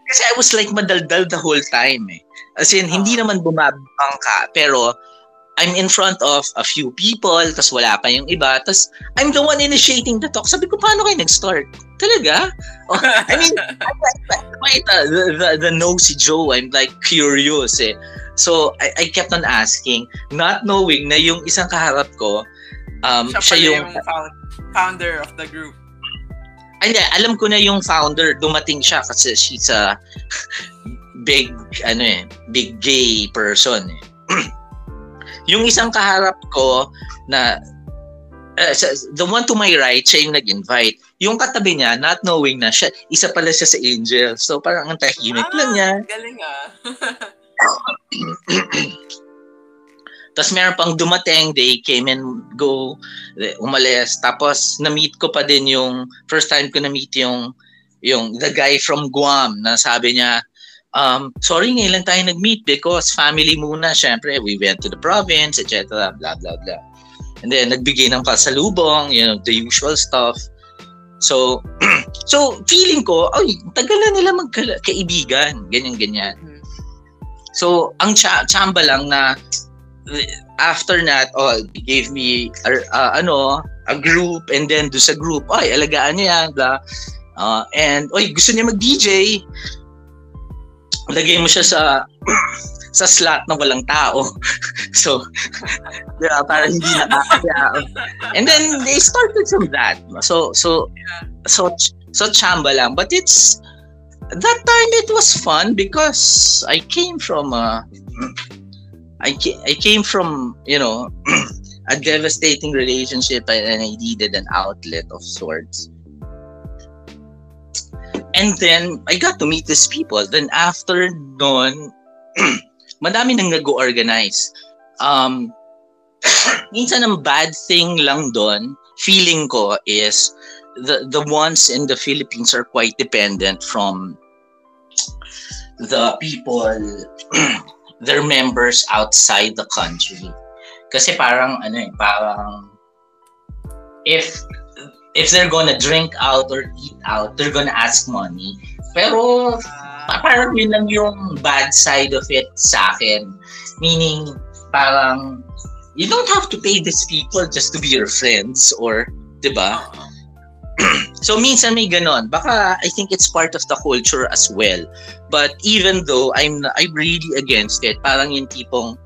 kasi I was like madaldal the whole time eh. As in, hindi naman bumabang ka, pero I'm in front of a few people, tas wala pa yung iba, tas I'm the one initiating the talk. Sabi ko, paano kayo nag-start? Talaga? Oh, I mean, I'm like, quite uh, the, the, the nosy Joe. I'm like curious eh. So, I, I kept on asking, not knowing na yung isang kaharap ko, um,
Siya
siya, yung,
yung found, founder of the group.
hindi, alam ko na yung founder, dumating siya kasi she's a big, ano eh, big gay person eh. yung isang kaharap ko na uh, the one to my right, siya yung nag-invite. Yung katabi niya, not knowing na siya, isa pala siya sa Angel. So parang ang tahimik lang niya.
Galing ah.
Tapos meron pang dumating, they came and go, eh, umalis. Tapos na-meet ko pa din yung, first time ko na-meet yung, yung the guy from Guam na sabi niya, um, sorry ngayon lang tayo nag-meet because family muna, syempre, we went to the province, etc. Blah, blah, blah. And then, nagbigay ng pasalubong, you know, the usual stuff. So, so feeling ko, ay, tagal na nila magkaibigan, ganyan-ganyan.
Hmm.
So, ang cha- chamba lang na after that, oh, gave me uh, uh, ano, a group and then do sa group, ay, alagaan niya yan, blah. Uh, and, oy, gusto niya mag-DJ. Lagay mo siya sa sa slot na walang tao. so, di ba, parang hindi nakakaya. And then, they started from that. So, so, so, so chamba lang. But it's, that time it was fun because I came from a, I, ca- I came from, you know, a devastating relationship and I needed an outlet of sorts. And then, I got to meet these people. Then after nun, madami nang nag-organize. Um, minsan ang bad thing lang doon, feeling ko is the the ones in the Philippines are quite dependent from the people their members outside the country. Kasi parang ano eh, parang if if they're gonna drink out or eat out, they're gonna ask money. Pero pa- parang yun lang yung bad side of it sa akin. Meaning, parang, you don't have to pay these people just to be your friends or, di ba? So, minsan may ganon. Baka, I think it's part of the culture as well. But even though I'm, I'm really against it, parang yung tipong,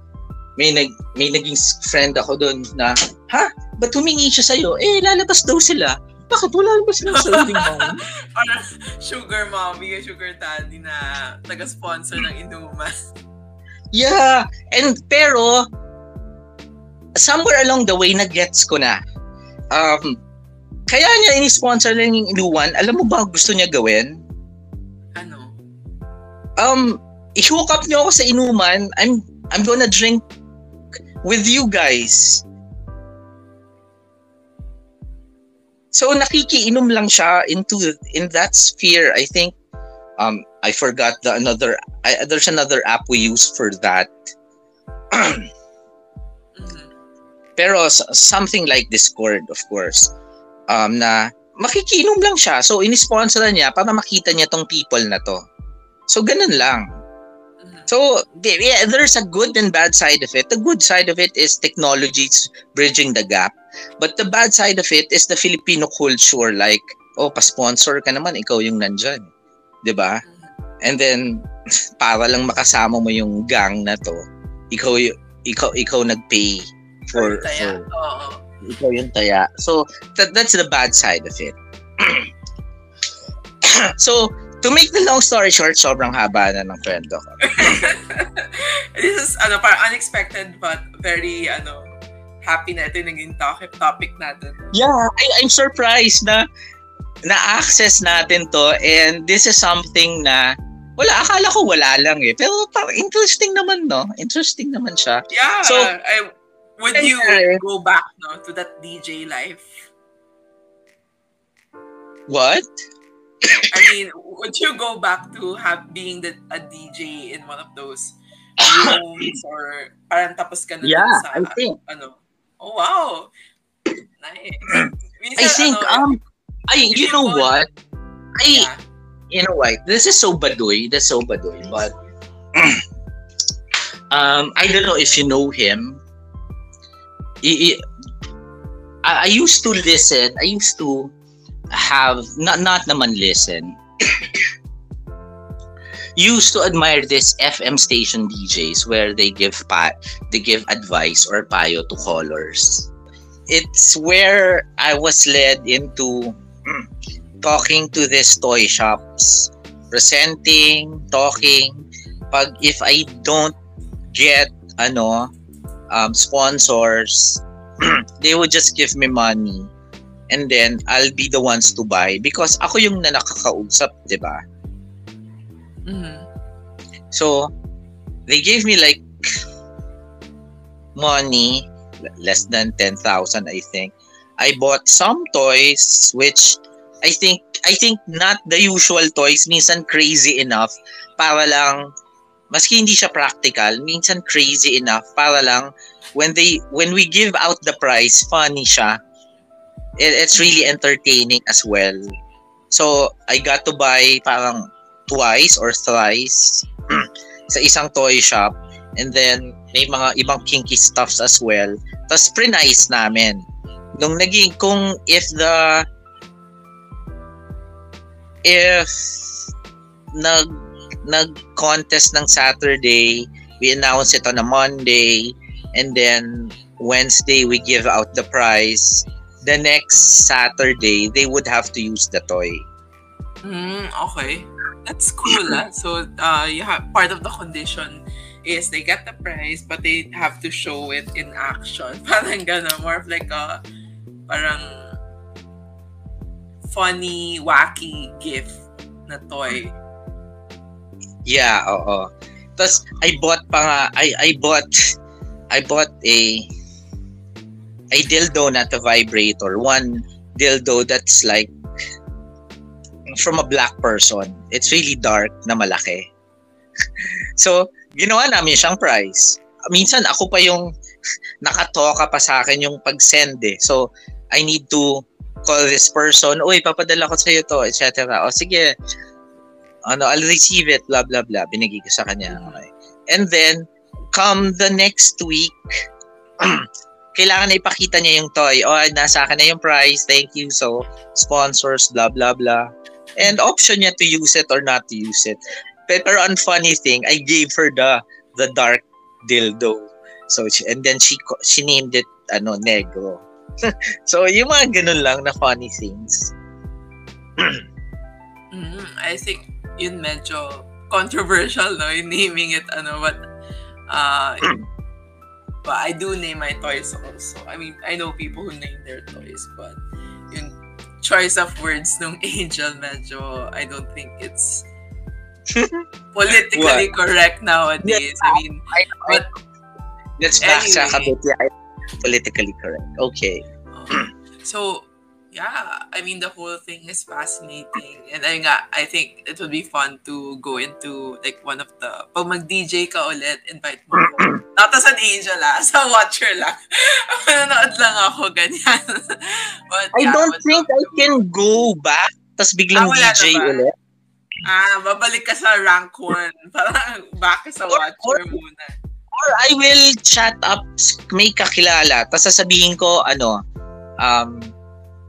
may nag may naging friend ako doon na, ha? Ba't humingi siya sa'yo? Eh, lalabas daw sila. Bakit wala ba silang sariling money?
Parang sugar mommy, yung sugar daddy na taga-sponsor ng inuman.
Yeah, and pero somewhere along the way na gets ko na. Um kaya niya ini-sponsor lang yung inuwan. Alam mo ba gusto niya gawin?
Ano?
Um i-hook up niyo ako sa inuman. I'm I'm gonna drink with you guys. So nakikiinom lang siya into in that sphere. I think um I forgot the another I, there's another app we use for that.
Mhm.
Pero something like Discord, of course, um, na makikinom lang siya. So, inisponsor niya para makita niya tong people na to. So, ganun lang. So, yeah, there's a good and bad side of it. The good side of it is technology's bridging the gap. But the bad side of it is the Filipino culture. Like, oh, pa-sponsor ka naman, ikaw yung nandyan. ba? And then, para lang makasama mo yung gang na to, ikaw, ikaw, ikaw nag-pay for,
Kaya,
for
oo.
ikaw yung taya. So, that, that's the bad side of it. so, to make the long story short, sobrang haba na ng kwento ko.
This is, ano, parang unexpected but very, ano, happy na ito yung naging topic, topic natin.
Yeah, I, I'm surprised na na-access natin to and this is something na wala, akala ko wala lang eh. Pero parang interesting naman, no? Interesting naman siya.
Yeah.
So,
I, would you go back no to that DJ life?
What?
I mean, would you go back to have being the, a DJ in one of those rooms or parang tapos ka na
Yeah,
sa
I think.
ano? Oh wow. Nice. Minsan,
I think,
ano,
um, I, you know what? I,
yeah.
you know what? This is so baduy. This is so baduy. But, um, I don't know if you know him. I, I, I used to listen. I used to have, not, not naman listen. Used to admire this FM station DJs where they give pa they give advice or payo to callers. It's where I was led into talking to these toy shops, presenting, talking. Pag if I don't get ano um, sponsors, they would just give me money and then I'll be the ones to buy because ako yung na nakakausap, 'di ba?
Mhm.
So, they gave me like money, less than 10,000 I think. I bought some toys which I think I think not the usual toys, minsan crazy enough para lang maski hindi siya practical, minsan crazy enough para lang when they when we give out the prize, funny siya. It, it's really entertaining as well. So, I got to buy parang twice or thrice sa isang toy shop. And then, may mga ibang kinky stuffs as well. Tapos, pre-nice namin. Nung naging, kung if the, if nag, nag-contest ng Saturday, we announce it on a Monday, and then Wednesday, we give out the prize. The next Saturday, they would have to use the toy.
Mm, okay. That's cool, ah. So, uh, you have, part of the condition is they get the prize, but they have to show it in action. Parang gano'n. More of like a, parang, funny, wacky gift na toy.
Yeah, oo. Tapos I bought pa nga, I I bought I bought a a dildo not a vibrator. One dildo that's like from a black person. It's really dark na malaki. so, ginawa namin siyang prize. Minsan ako pa yung nakatoka pa sa akin yung pag-send eh. So, I need to call this person, uy, papadala ko sa'yo to, etc. O sige, ano, I'll receive it, blah, blah, blah. Binigay ko sa kanya. Okay. And then, come the next week, kailangan na ipakita niya yung toy. O, nasa akin na yung prize. Thank you. So, sponsors, blah, blah, blah. And option niya to use it or not to use it. Pero ang funny thing, I gave her the the dark dildo. So, she, and then she she named it, ano, negro. so, yung mga ganun lang na funny things.
Mm, I think yun medyo controversial, no? Yung naming it, ano, but, uh, but I do name my toys also. I mean, I know people who name their toys, but choice of words nung Angel, medyo, I don't think it's politically correct nowadays. I mean,
I, I,
but,
let's
Anyway.
kabutya. I- Politically correct. Okay.
uh, so, yeah, I mean, the whole thing is fascinating. And I nga, I think it would be fun to go into like one of the, pag mag-DJ ka ulit, invite mo. Not as an angel ah, sa watcher lang. Manonood lang ako, ganyan. But,
I
yeah,
don't
would
think I can go back tas biglang
Ah,
DJ ulit.
Ah, babalik ka sa rank 1. Parang back sa
Or-
watcher
or-
muna.
Or I will chat up, may kakilala, tas sasabihin ko, ano, um,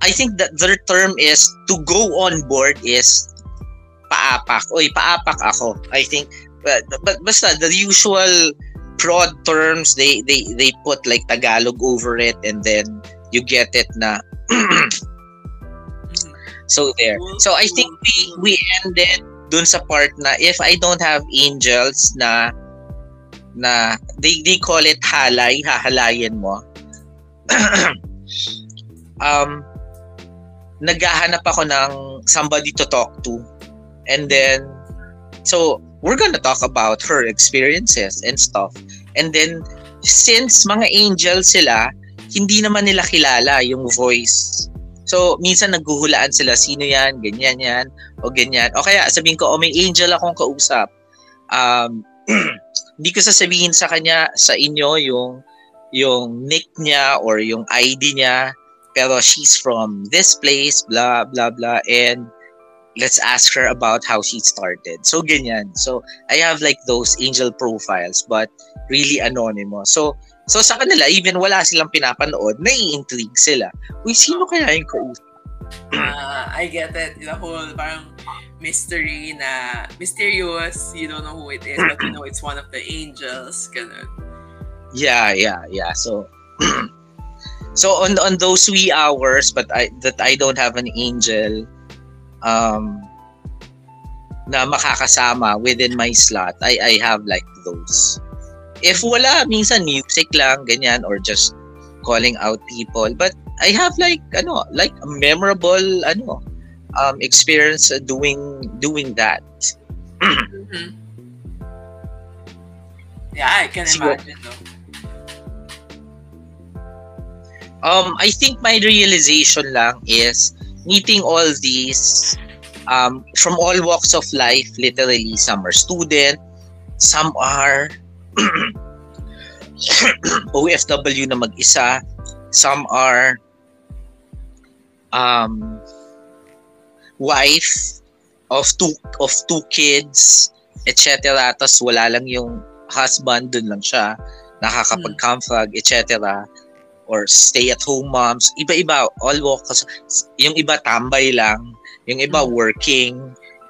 I think that their term is to go on board is paapak. Oy, paapak ako. I think, but, but basta, the usual prod terms, they, they, they put like Tagalog over it and then you get it na. So there. So I think we we ended dun sa part na if I don't have angels na na they they call it halay, hahalayin mo. um, naghahanap ako ng somebody to talk to. And then, so, we're gonna talk about her experiences and stuff. And then, since mga angel sila, hindi naman nila kilala yung voice. So, minsan naghuhulaan sila, sino yan, ganyan yan, o ganyan. O kaya sabihin ko, oh, may angel akong kausap. Um, hindi ko sasabihin sa kanya, sa inyo, yung yung nick niya or yung ID niya pero she's from this place blah blah blah and let's ask her about how she started. So ganyan. So I have like those angel profiles but really anonymous. So so sa kanila even wala silang pinapanood nai-intrigue sila. Uy sino kaya yung kausap?
Uh, I get it. The whole parang mystery na mysterious. You don't know who it is but you know it's one of the angels. Ganun.
Yeah yeah yeah. So so on on those wee hours but I that I don't have an angel um na makakasama within my slot I I have like those. If wala minsan music lang ganyan or just calling out people. But I have like ano like a memorable ano um experience doing doing that.
Mm-hmm. yeah I can imagine though
um, I think my realization lang is meeting all these um, from all walks of life, literally. Some are student, some are OFW na mag-isa, some are um, wife of two of two kids, etc. Tapos wala lang yung husband, dun lang siya, nakakapag-camfrag, etc or stay-at-home moms, iba-iba, all walks. Yung iba tambay lang, yung iba mm. working,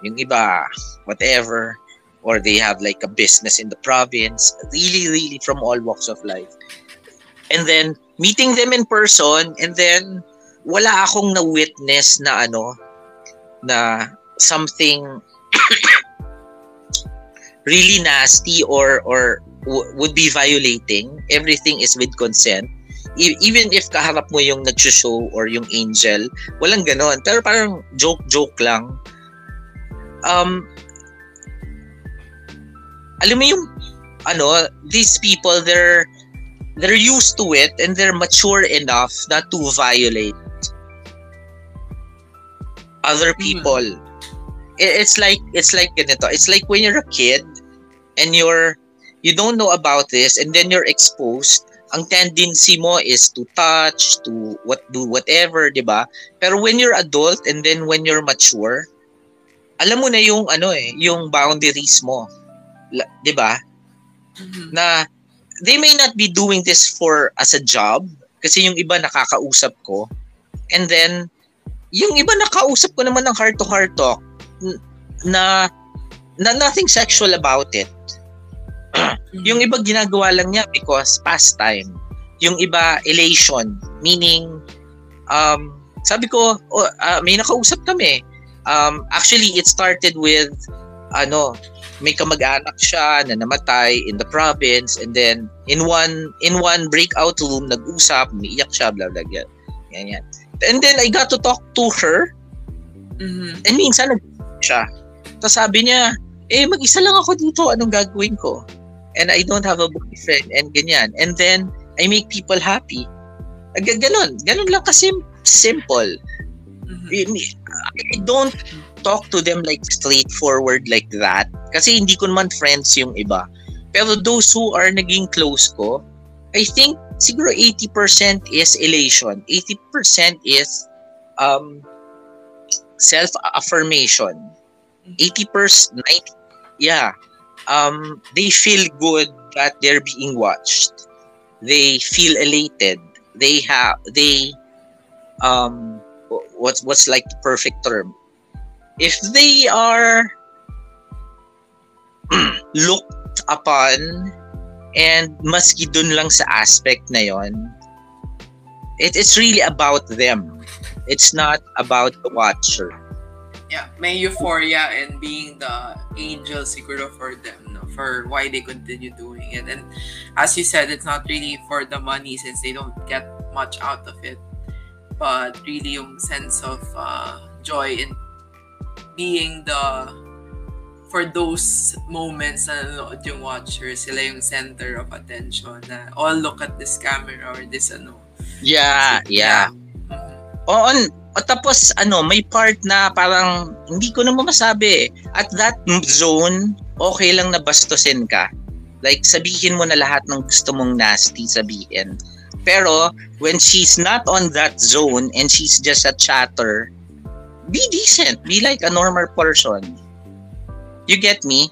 yung iba whatever, or they have like a business in the province. Really, really from all walks of life. And then, meeting them in person, and then, wala akong na-witness na ano, na something really nasty or or w- would be violating. Everything is with consent even if kaharap mo yung nag-show or yung angel, walang ganon. Pero parang joke-joke lang. Um, alam mo yung, ano, these people, they're, they're used to it and they're mature enough not to violate other hmm. people. Mm-hmm. It's like, it's like ganito. It's like when you're a kid and you're, you don't know about this and then you're exposed ang tendency mo is to touch, to what do whatever, 'di ba? Pero when you're adult and then when you're mature, alam mo na yung ano eh, yung boundaries mo. 'Di ba? Mm-hmm. Na they may not be doing this for as a job kasi yung iba nakakausap ko. And then yung iba nakausap ko naman ng heart to heart talk na na nothing sexual about it. Yung iba ginagawa lang niya because pastime. Yung iba elation, meaning um sabi ko oh, uh, may nakausap kami. Um actually it started with ano may kamag-anak siya na namatay in the province and then in one in one breakout room nag-usap, umiiyak siya blah blah blah. Ganyan. And then I got to talk to her. Mm-hmm. And minsan nag siya. Tapos sabi niya, eh mag-isa lang ako dito, anong gagawin ko? And I don't have a boyfriend and ganyan. And then, I make people happy. Ganon. Ganon lang kasi simple. Mm-hmm. I don't talk to them like straightforward like that. Kasi hindi ko naman friends yung iba. Pero those who are naging close ko, I think siguro 80% is elation. 80% is um, self-affirmation. 80%, 90, yeah um, they feel good that they're being watched. They feel elated. They have they um what's what's like the perfect term. If they are looked upon and maski dun lang sa aspect na yon, it, it's really about them. It's not about the watcher
yeah, may euphoria and being the angel siguro for them, no? For why they continue doing it. And as you said, it's not really for the money since they don't get much out of it. But really yung sense of uh, joy in being the for those moments na nanonood yung watcher, sila yung center of attention na, oh, look at this camera or this ano.
Yeah, yeah.
Mhm.
Oo, o tapos ano, may part na parang hindi ko naman masabi. At that zone, okay lang na bastusin ka. Like sabihin mo na lahat ng gusto mong nasty sabihin. Pero when she's not on that zone and she's just a chatter, be decent. Be like a normal person. You get me?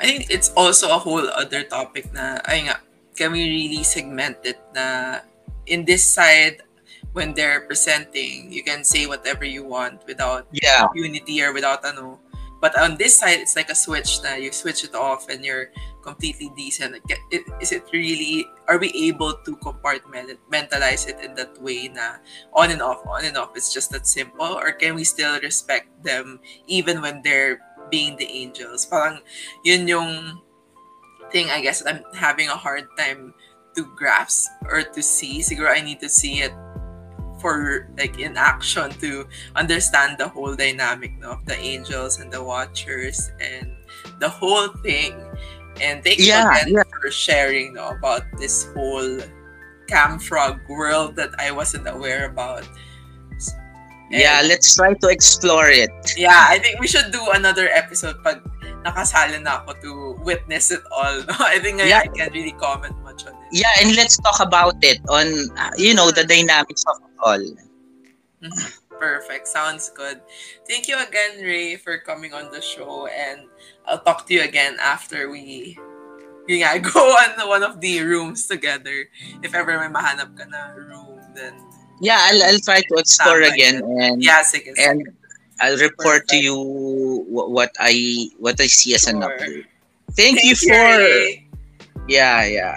I think it's also a whole other topic na, ay nga, can we really segment it na in this side, when they're presenting, you can say whatever you want without
Yeah.
unity or without ano. But on this side, it's like a switch na you switch it off and you're completely decent. Is it really, are we able to compartmentalize it in that way na on and off, on and off, it's just that simple? Or can we still respect them even when they're being the angels? Parang yun yung thing, I guess, that I'm having a hard time to grasp or to see. Siguro I need to see it for like in action to understand the whole dynamic no, of the angels and the watchers and the whole thing. And thank you again
yeah.
for sharing no, about this whole Camfrog world that I wasn't aware about. And-
Yeah, let's try to explore it.
yeah, I think we should do another episode pag nakasali na ako to witness it all. I think
Yeah.
I, I can't really comment much on it.
Yeah, and let's talk about it on uh, you know the dynamics of all.
Perfect. Sounds good. Thank you again, Ray, for coming on the show. And I'll talk to you again after we yun nga, go on one of the rooms together. If ever may mahanap ka na room, then
Yeah, I'll I'll try to explore again and
yeah, sige. sige.
and I'll report to you what I what I see as an update. Thank, you for
Ray.
yeah yeah